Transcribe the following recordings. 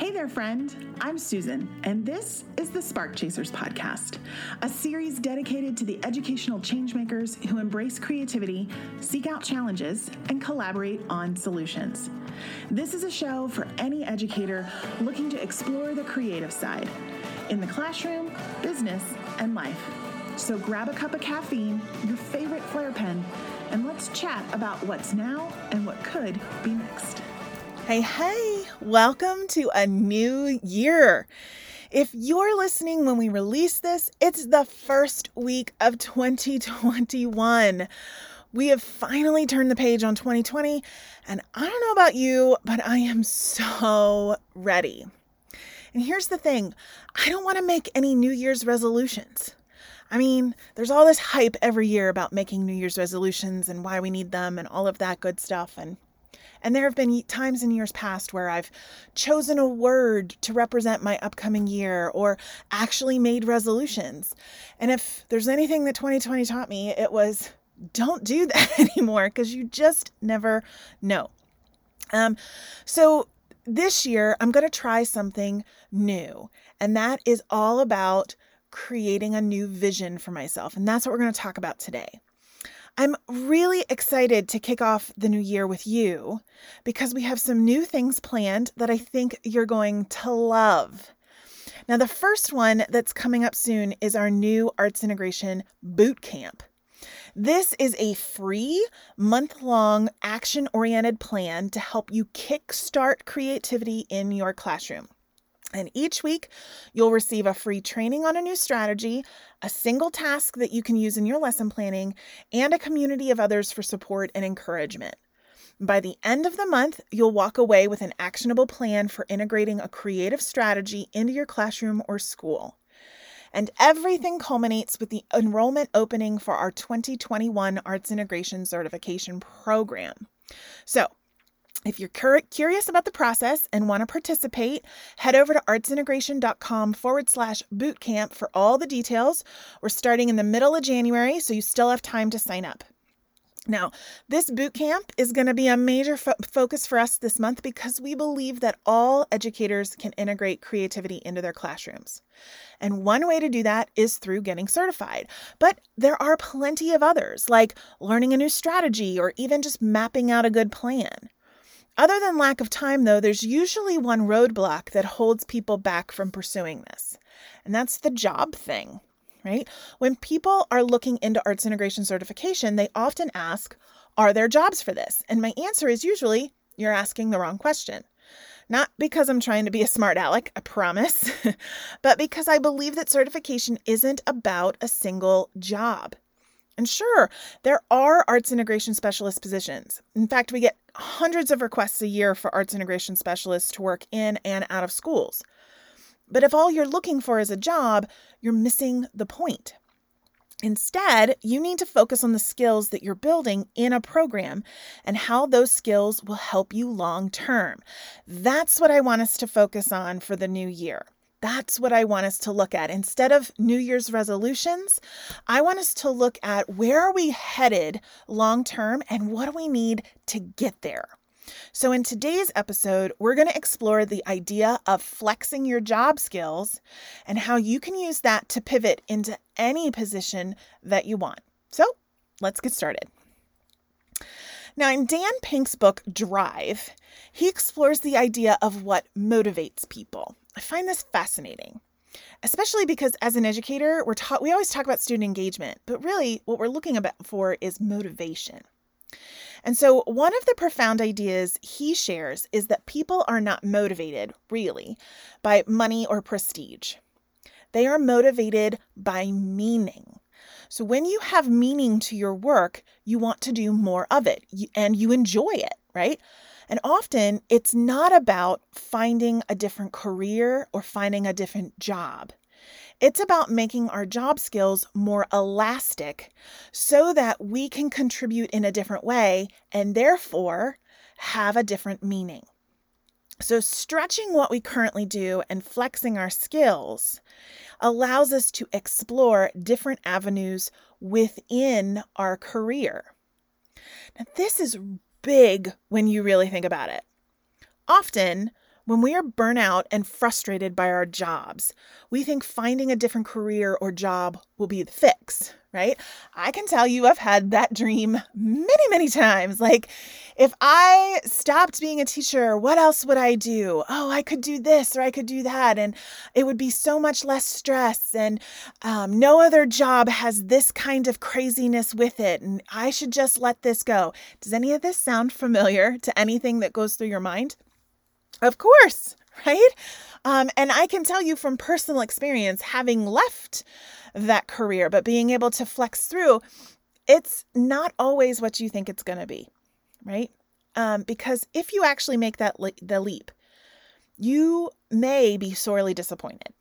Hey there, friend. I'm Susan, and this is the Spark Chasers podcast, a series dedicated to the educational changemakers who embrace creativity, seek out challenges, and collaborate on solutions. This is a show for any educator looking to explore the creative side in the classroom, business, and life. So grab a cup of caffeine, your favorite Flair pen, and let's chat about what's now and what could be next. Hey, hey, welcome to a new year. If you're listening when we release this, it's the first week of 2021. We have finally turned the page on 2020, and I don't know about you, but I am so ready. And here's the thing I don't want to make any New Year's resolutions. I mean, there's all this hype every year about making New Year's resolutions and why we need them and all of that good stuff. And and there have been times in years past where I've chosen a word to represent my upcoming year or actually made resolutions. And if there's anything that 2020 taught me, it was don't do that anymore because you just never know. Um, so this year, I'm going to try something new, and that is all about creating a new vision for myself. And that's what we're going to talk about today. I'm really excited to kick off the new year with you because we have some new things planned that I think you're going to love. Now, the first one that's coming up soon is our new Arts Integration Boot Camp. This is a free month long action oriented plan to help you kickstart creativity in your classroom. And each week, you'll receive a free training on a new strategy, a single task that you can use in your lesson planning, and a community of others for support and encouragement. By the end of the month, you'll walk away with an actionable plan for integrating a creative strategy into your classroom or school. And everything culminates with the enrollment opening for our 2021 Arts Integration Certification Program. So, if you're cur- curious about the process and want to participate, head over to artsintegration.com forward slash bootcamp for all the details. We're starting in the middle of January, so you still have time to sign up. Now, this boot camp is going to be a major fo- focus for us this month because we believe that all educators can integrate creativity into their classrooms. And one way to do that is through getting certified. But there are plenty of others, like learning a new strategy or even just mapping out a good plan. Other than lack of time, though, there's usually one roadblock that holds people back from pursuing this, and that's the job thing, right? When people are looking into arts integration certification, they often ask, Are there jobs for this? And my answer is usually, You're asking the wrong question. Not because I'm trying to be a smart aleck, I promise, but because I believe that certification isn't about a single job. And sure, there are arts integration specialist positions. In fact, we get hundreds of requests a year for arts integration specialists to work in and out of schools. But if all you're looking for is a job, you're missing the point. Instead, you need to focus on the skills that you're building in a program and how those skills will help you long term. That's what I want us to focus on for the new year. That's what I want us to look at. Instead of New Year's resolutions, I want us to look at where are we headed long term and what do we need to get there. So, in today's episode, we're going to explore the idea of flexing your job skills and how you can use that to pivot into any position that you want. So, let's get started. Now, in Dan Pink's book, Drive, he explores the idea of what motivates people. I find this fascinating, especially because as an educator, we're taught we always talk about student engagement, but really what we're looking about for is motivation. And so, one of the profound ideas he shares is that people are not motivated, really, by money or prestige. They are motivated by meaning. So, when you have meaning to your work, you want to do more of it and you enjoy it, right? And often it's not about finding a different career or finding a different job. It's about making our job skills more elastic so that we can contribute in a different way and therefore have a different meaning. So, stretching what we currently do and flexing our skills allows us to explore different avenues within our career. Now, this is big when you really think about it. Often, When we are burnout and frustrated by our jobs, we think finding a different career or job will be the fix, right? I can tell you I've had that dream many, many times. Like, if I stopped being a teacher, what else would I do? Oh, I could do this or I could do that. And it would be so much less stress. And um, no other job has this kind of craziness with it. And I should just let this go. Does any of this sound familiar to anything that goes through your mind? Of course, right? Um, and I can tell you from personal experience, having left that career, but being able to flex through, it's not always what you think it's going to be, right? Um, because if you actually make that le- the leap, you may be sorely disappointed.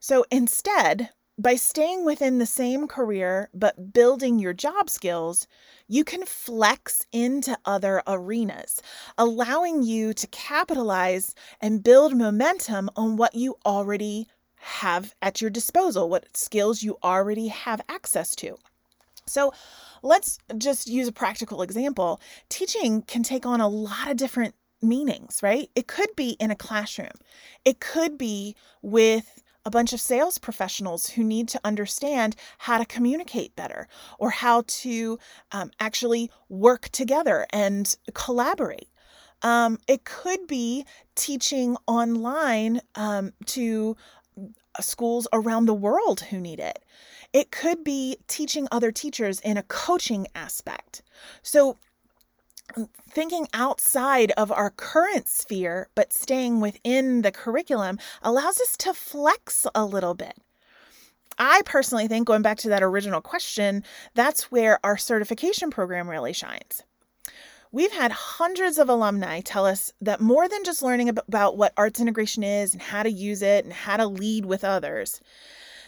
So instead, by staying within the same career but building your job skills, you can flex into other arenas, allowing you to capitalize and build momentum on what you already have at your disposal, what skills you already have access to. So, let's just use a practical example. Teaching can take on a lot of different meanings, right? It could be in a classroom, it could be with a bunch of sales professionals who need to understand how to communicate better or how to um, actually work together and collaborate. Um, it could be teaching online um, to uh, schools around the world who need it. It could be teaching other teachers in a coaching aspect. So, thinking outside of our current sphere, but staying within the curriculum, allows us to flex a little bit. I personally think, going back to that original question, that's where our certification program really shines. We've had hundreds of alumni tell us that more than just learning about what arts integration is and how to use it and how to lead with others,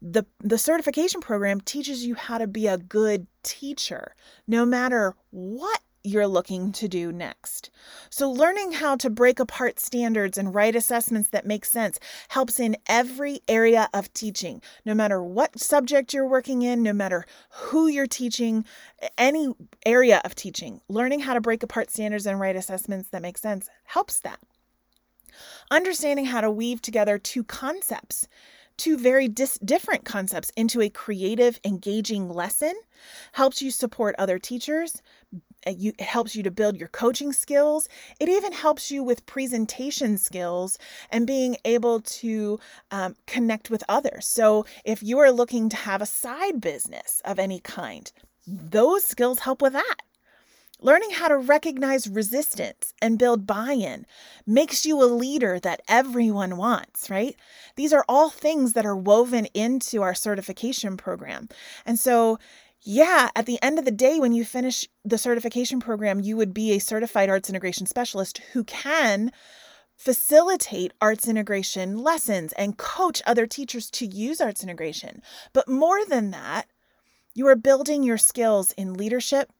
the, the certification program teaches you how to be a good teacher, no matter what you're looking to do next. So, learning how to break apart standards and write assessments that make sense helps in every area of teaching, no matter what subject you're working in, no matter who you're teaching, any area of teaching. Learning how to break apart standards and write assessments that make sense helps that. Understanding how to weave together two concepts two very dis- different concepts into a creative, engaging lesson helps you support other teachers, you, it helps you to build your coaching skills. It even helps you with presentation skills and being able to um, connect with others. So, if you are looking to have a side business of any kind, those skills help with that. Learning how to recognize resistance and build buy in makes you a leader that everyone wants, right? These are all things that are woven into our certification program. And so, yeah, at the end of the day, when you finish the certification program, you would be a certified arts integration specialist who can facilitate arts integration lessons and coach other teachers to use arts integration. But more than that, you are building your skills in leadership,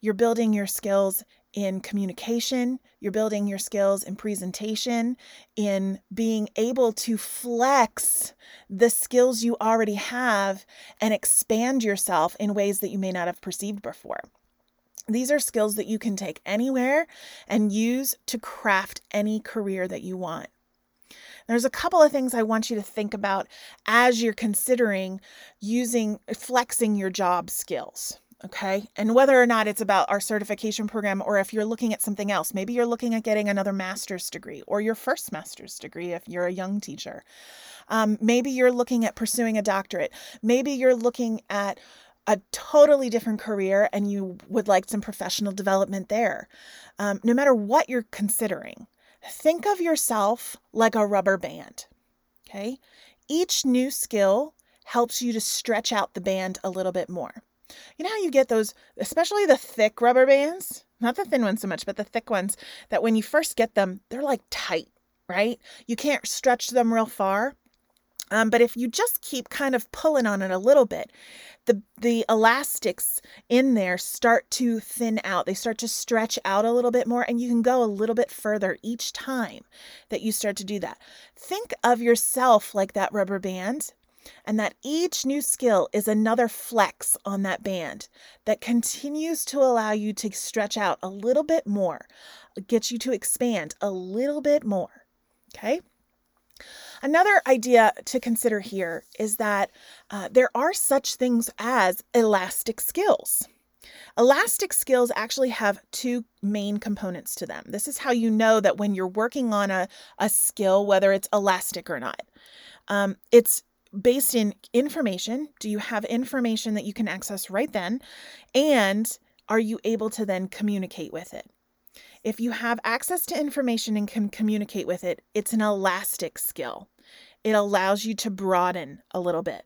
you're building your skills in communication, you're building your skills in presentation, in being able to flex the skills you already have and expand yourself in ways that you may not have perceived before. These are skills that you can take anywhere and use to craft any career that you want. There's a couple of things I want you to think about as you're considering using flexing your job skills. Okay. And whether or not it's about our certification program or if you're looking at something else, maybe you're looking at getting another master's degree or your first master's degree if you're a young teacher. Um, maybe you're looking at pursuing a doctorate. Maybe you're looking at a totally different career and you would like some professional development there. Um, no matter what you're considering, think of yourself like a rubber band. Okay. Each new skill helps you to stretch out the band a little bit more. You know how you get those, especially the thick rubber bands? Not the thin ones so much, but the thick ones that when you first get them, they're like tight, right? You can't stretch them real far. Um, but if you just keep kind of pulling on it a little bit, the the elastics in there start to thin out. They start to stretch out a little bit more, and you can go a little bit further each time that you start to do that. Think of yourself like that rubber band and that each new skill is another flex on that band that continues to allow you to stretch out a little bit more, gets you to expand a little bit more. Okay. Another idea to consider here is that uh, there are such things as elastic skills. Elastic skills actually have two main components to them. This is how you know that when you're working on a, a skill, whether it's elastic or not, um, it's based in information. Do you have information that you can access right then? And are you able to then communicate with it? If you have access to information and can communicate with it, it's an elastic skill. It allows you to broaden a little bit.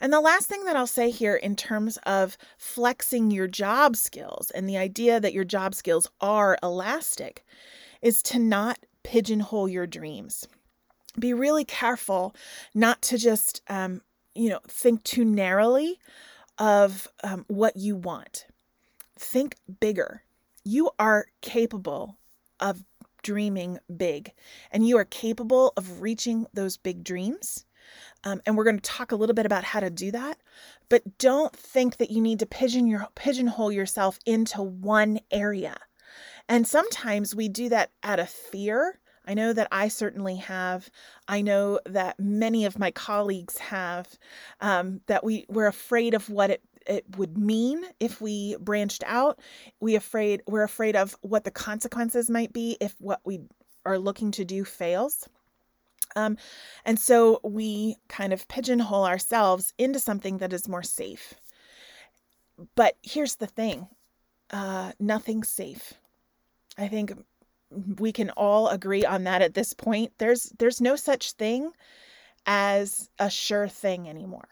And the last thing that I'll say here in terms of flexing your job skills and the idea that your job skills are elastic is to not pigeonhole your dreams. Be really careful not to just, um, you know, think too narrowly of um, what you want. Think bigger. You are capable of dreaming big and you are capable of reaching those big dreams. Um, and we're going to talk a little bit about how to do that. But don't think that you need to pigeon your, pigeonhole yourself into one area. And sometimes we do that out of fear. I know that I certainly have. I know that many of my colleagues have. Um, that we we're afraid of what it it would mean if we branched out. We afraid we're afraid of what the consequences might be if what we are looking to do fails. Um, and so we kind of pigeonhole ourselves into something that is more safe. But here's the thing uh, nothing's safe. I think we can all agree on that at this point. There's there's no such thing as a sure thing anymore.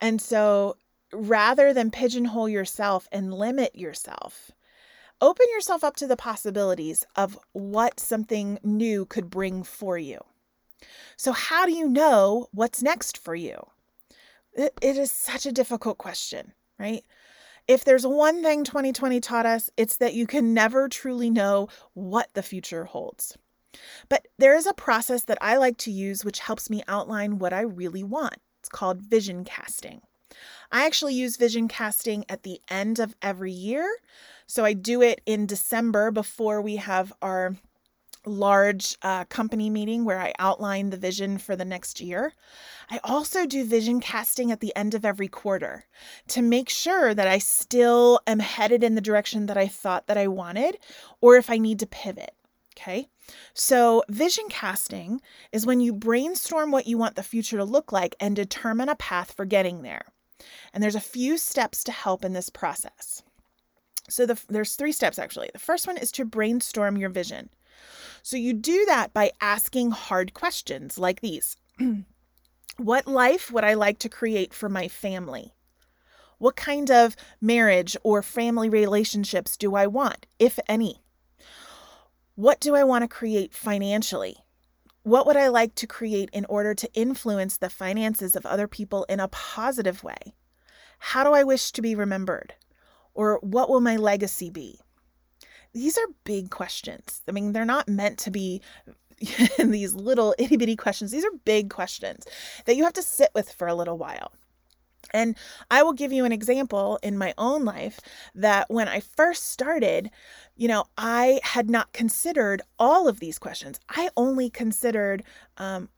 And so rather than pigeonhole yourself and limit yourself, open yourself up to the possibilities of what something new could bring for you. So, how do you know what's next for you? it, it is such a difficult question, right? If there's one thing 2020 taught us, it's that you can never truly know what the future holds. But there is a process that I like to use which helps me outline what I really want. It's called vision casting. I actually use vision casting at the end of every year. So I do it in December before we have our large uh, company meeting where I outline the vision for the next year. I also do vision casting at the end of every quarter to make sure that I still am headed in the direction that I thought that I wanted or if I need to pivot. Okay. So, vision casting is when you brainstorm what you want the future to look like and determine a path for getting there. And there's a few steps to help in this process. So, the, there's three steps actually. The first one is to brainstorm your vision. So you do that by asking hard questions like these What life would I like to create for my family? What kind of marriage or family relationships do I want, if any? What do I want to create financially? What would I like to create in order to influence the finances of other people in a positive way? How do I wish to be remembered? Or what will my legacy be? These are big questions. I mean, they're not meant to be these little itty bitty questions. These are big questions that you have to sit with for a little while. And I will give you an example in my own life that when I first started, you know, I had not considered all of these questions. I only considered um,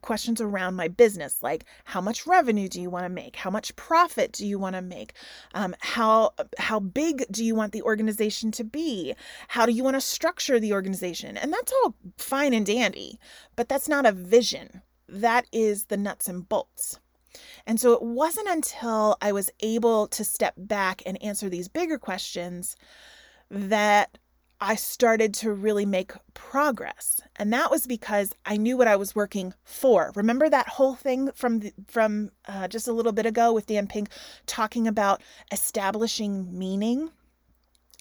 questions around my business, like how much revenue do you want to make? How much profit do you want to make? Um, how how big do you want the organization to be? How do you want to structure the organization? And that's all fine and dandy, but that's not a vision. That is the nuts and bolts. And so it wasn't until I was able to step back and answer these bigger questions that I started to really make progress. And that was because I knew what I was working for. Remember that whole thing from the, from uh, just a little bit ago with Dan Pink talking about establishing meaning,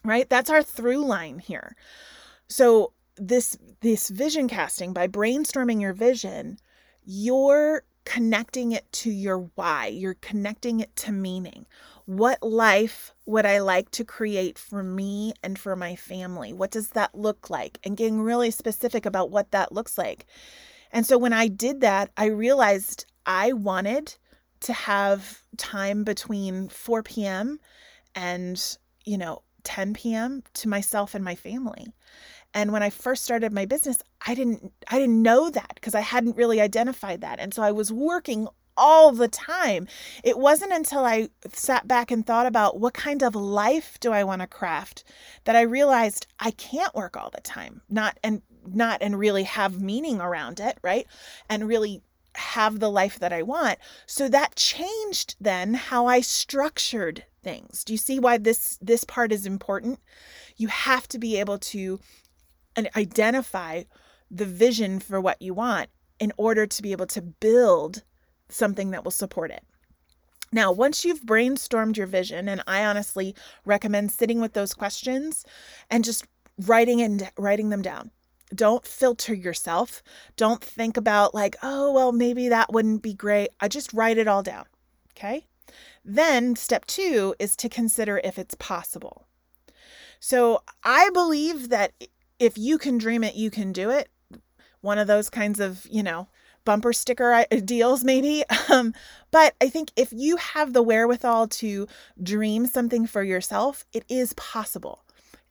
right? That's our through line here. So this this vision casting by brainstorming your vision, you're connecting it to your why. You're connecting it to meaning. What life would I like to create for me and for my family? What does that look like? And getting really specific about what that looks like. And so when I did that, I realized I wanted to have time between 4 p.m. and, you know, 10 p.m. to myself and my family. And when I first started my business, I didn't I didn't know that because I hadn't really identified that. And so I was working all the time. It wasn't until I sat back and thought about what kind of life do I want to craft that I realized I can't work all the time. Not and not and really have meaning around it, right? And really have the life that I want. So that changed then how I structured things. Do you see why this this part is important? You have to be able to uh, identify the vision for what you want in order to be able to build something that will support it. Now, once you've brainstormed your vision, and I honestly recommend sitting with those questions and just writing and writing them down. Don't filter yourself. Don't think about like, oh, well, maybe that wouldn't be great. I just write it all down. Okay? Then step 2 is to consider if it's possible. So, I believe that if you can dream it, you can do it. One of those kinds of, you know, bumper sticker uh, deals, maybe. Um, but I think if you have the wherewithal to dream something for yourself, it is possible.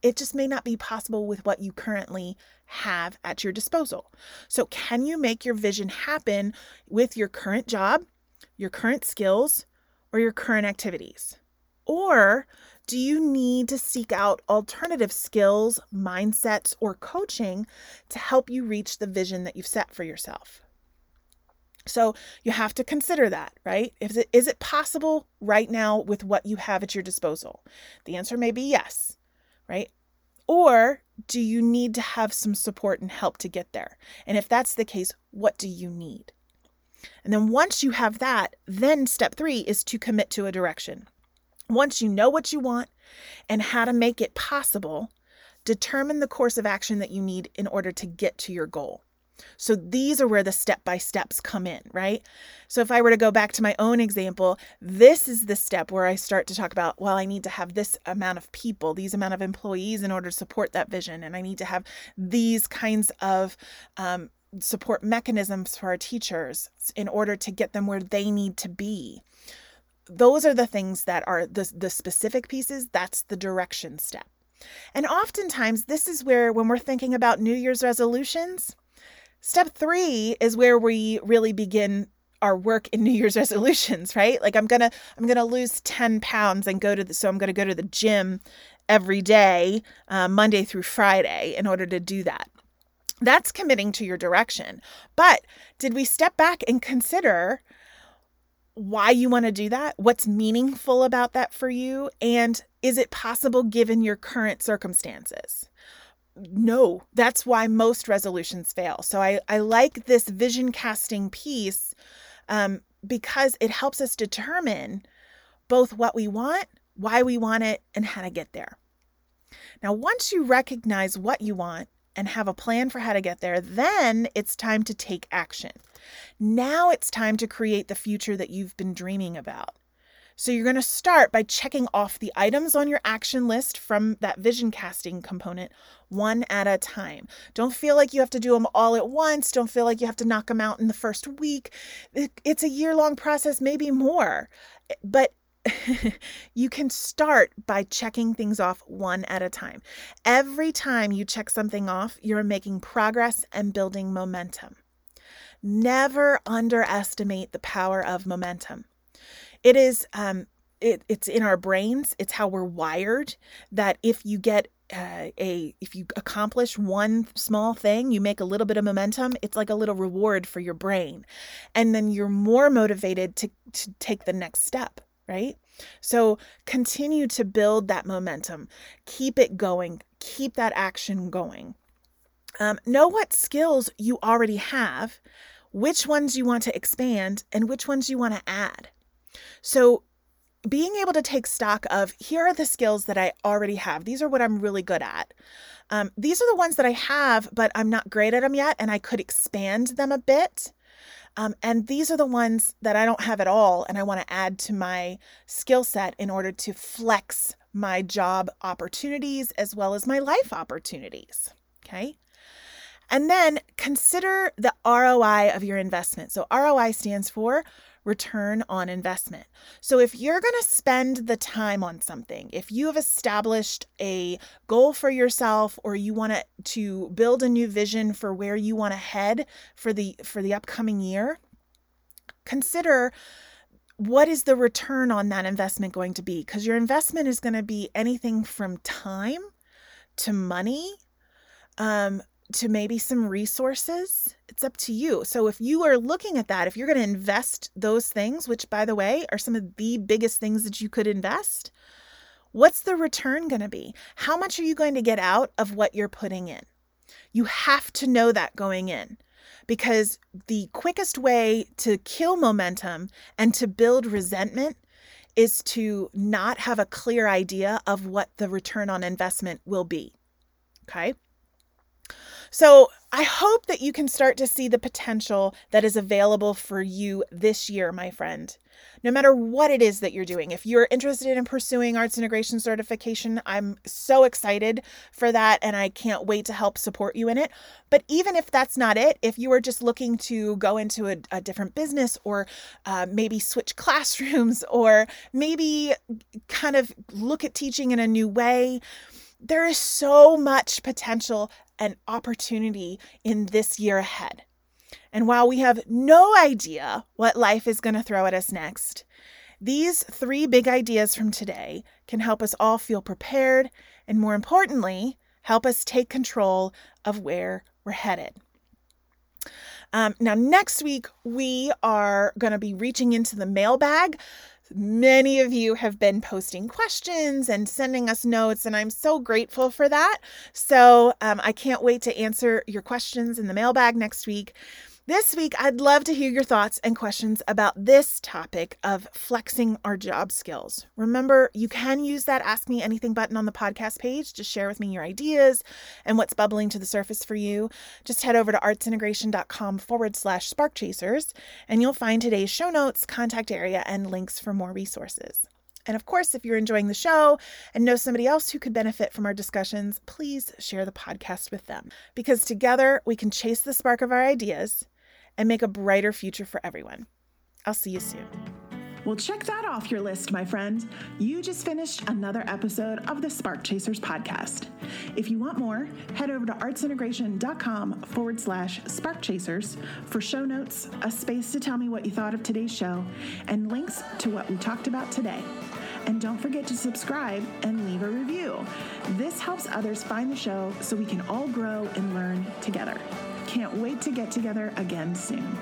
It just may not be possible with what you currently have at your disposal. So, can you make your vision happen with your current job, your current skills, or your current activities? Or do you need to seek out alternative skills, mindsets, or coaching to help you reach the vision that you've set for yourself? So you have to consider that, right? Is it, is it possible right now with what you have at your disposal? The answer may be yes, right? Or do you need to have some support and help to get there? And if that's the case, what do you need? And then once you have that, then step three is to commit to a direction. Once you know what you want and how to make it possible, determine the course of action that you need in order to get to your goal. So these are where the step by steps come in, right? So if I were to go back to my own example, this is the step where I start to talk about, well, I need to have this amount of people, these amount of employees in order to support that vision. And I need to have these kinds of um, support mechanisms for our teachers in order to get them where they need to be. Those are the things that are the, the specific pieces. That's the direction step. And oftentimes, this is where, when we're thinking about New Year's resolutions, Step three is where we really begin our work in New Year's resolutions, right? Like I'm gonna I'm gonna lose 10 pounds and go to the so I'm gonna go to the gym every day, uh, Monday through Friday, in order to do that. That's committing to your direction. But did we step back and consider why you want to do that? What's meaningful about that for you? And is it possible given your current circumstances? no, that's why most resolutions fail. So I, I like this vision casting piece um, because it helps us determine both what we want, why we want it, and how to get there. Now, once you recognize what you want and have a plan for how to get there, then it's time to take action. Now it's time to create the future that you've been dreaming about. So you're going to start by checking off the items on your action list from that vision casting component one at a time. Don't feel like you have to do them all at once. Don't feel like you have to knock them out in the first week. It's a year long process, maybe more. But you can start by checking things off one at a time. Every time you check something off, you're making progress and building momentum. Never underestimate the power of momentum. It is um, it, it's in our brains. It's how we're wired. That if you get uh, a if you accomplish one small thing, you make a little bit of momentum. It's like a little reward for your brain, and then you're more motivated to to take the next step. Right. So continue to build that momentum. Keep it going. Keep that action going. Um, know what skills you already have, which ones you want to expand, and which ones you want to add. So, being able to take stock of here are the skills that I already have. These are what I'm really good at. Um, these are the ones that I have, but I'm not great at them yet, and I could expand them a bit. Um, and these are the ones that I don't have at all, and I want to add to my skill set in order to flex my job opportunities as well as my life opportunities. Okay. And then consider the ROI of your investment. So, ROI stands for return on investment. So, if you're going to spend the time on something, if you have established a goal for yourself or you want to build a new vision for where you want to head for the for the upcoming year, consider what is the return on that investment going to be? Because your investment is going to be anything from time to money um, to maybe some resources. It's up to you. So if you are looking at that, if you're going to invest those things, which by the way are some of the biggest things that you could invest, what's the return going to be? How much are you going to get out of what you're putting in? You have to know that going in because the quickest way to kill momentum and to build resentment is to not have a clear idea of what the return on investment will be. Okay. So I hope that you can start to see the potential that is available for you this year, my friend. No matter what it is that you're doing, if you're interested in pursuing arts integration certification, I'm so excited for that and I can't wait to help support you in it. But even if that's not it, if you are just looking to go into a, a different business or uh, maybe switch classrooms or maybe kind of look at teaching in a new way, there is so much potential and opportunity in this year ahead. And while we have no idea what life is going to throw at us next, these three big ideas from today can help us all feel prepared and, more importantly, help us take control of where we're headed. Um, now, next week, we are going to be reaching into the mailbag. Many of you have been posting questions and sending us notes, and I'm so grateful for that. So um, I can't wait to answer your questions in the mailbag next week. This week, I'd love to hear your thoughts and questions about this topic of flexing our job skills. Remember, you can use that Ask Me Anything button on the podcast page to share with me your ideas and what's bubbling to the surface for you. Just head over to artsintegration.com forward slash spark chasers, and you'll find today's show notes, contact area, and links for more resources. And of course, if you're enjoying the show and know somebody else who could benefit from our discussions, please share the podcast with them because together we can chase the spark of our ideas and make a brighter future for everyone. I'll see you soon. Well, check that off your list, my friend. You just finished another episode of the Spark Chasers podcast. If you want more, head over to artsintegration.com forward slash spark chasers for show notes, a space to tell me what you thought of today's show, and links to what we talked about today. And don't forget to subscribe and leave a review. This helps others find the show so we can all grow and learn together. Can't wait to get together again soon.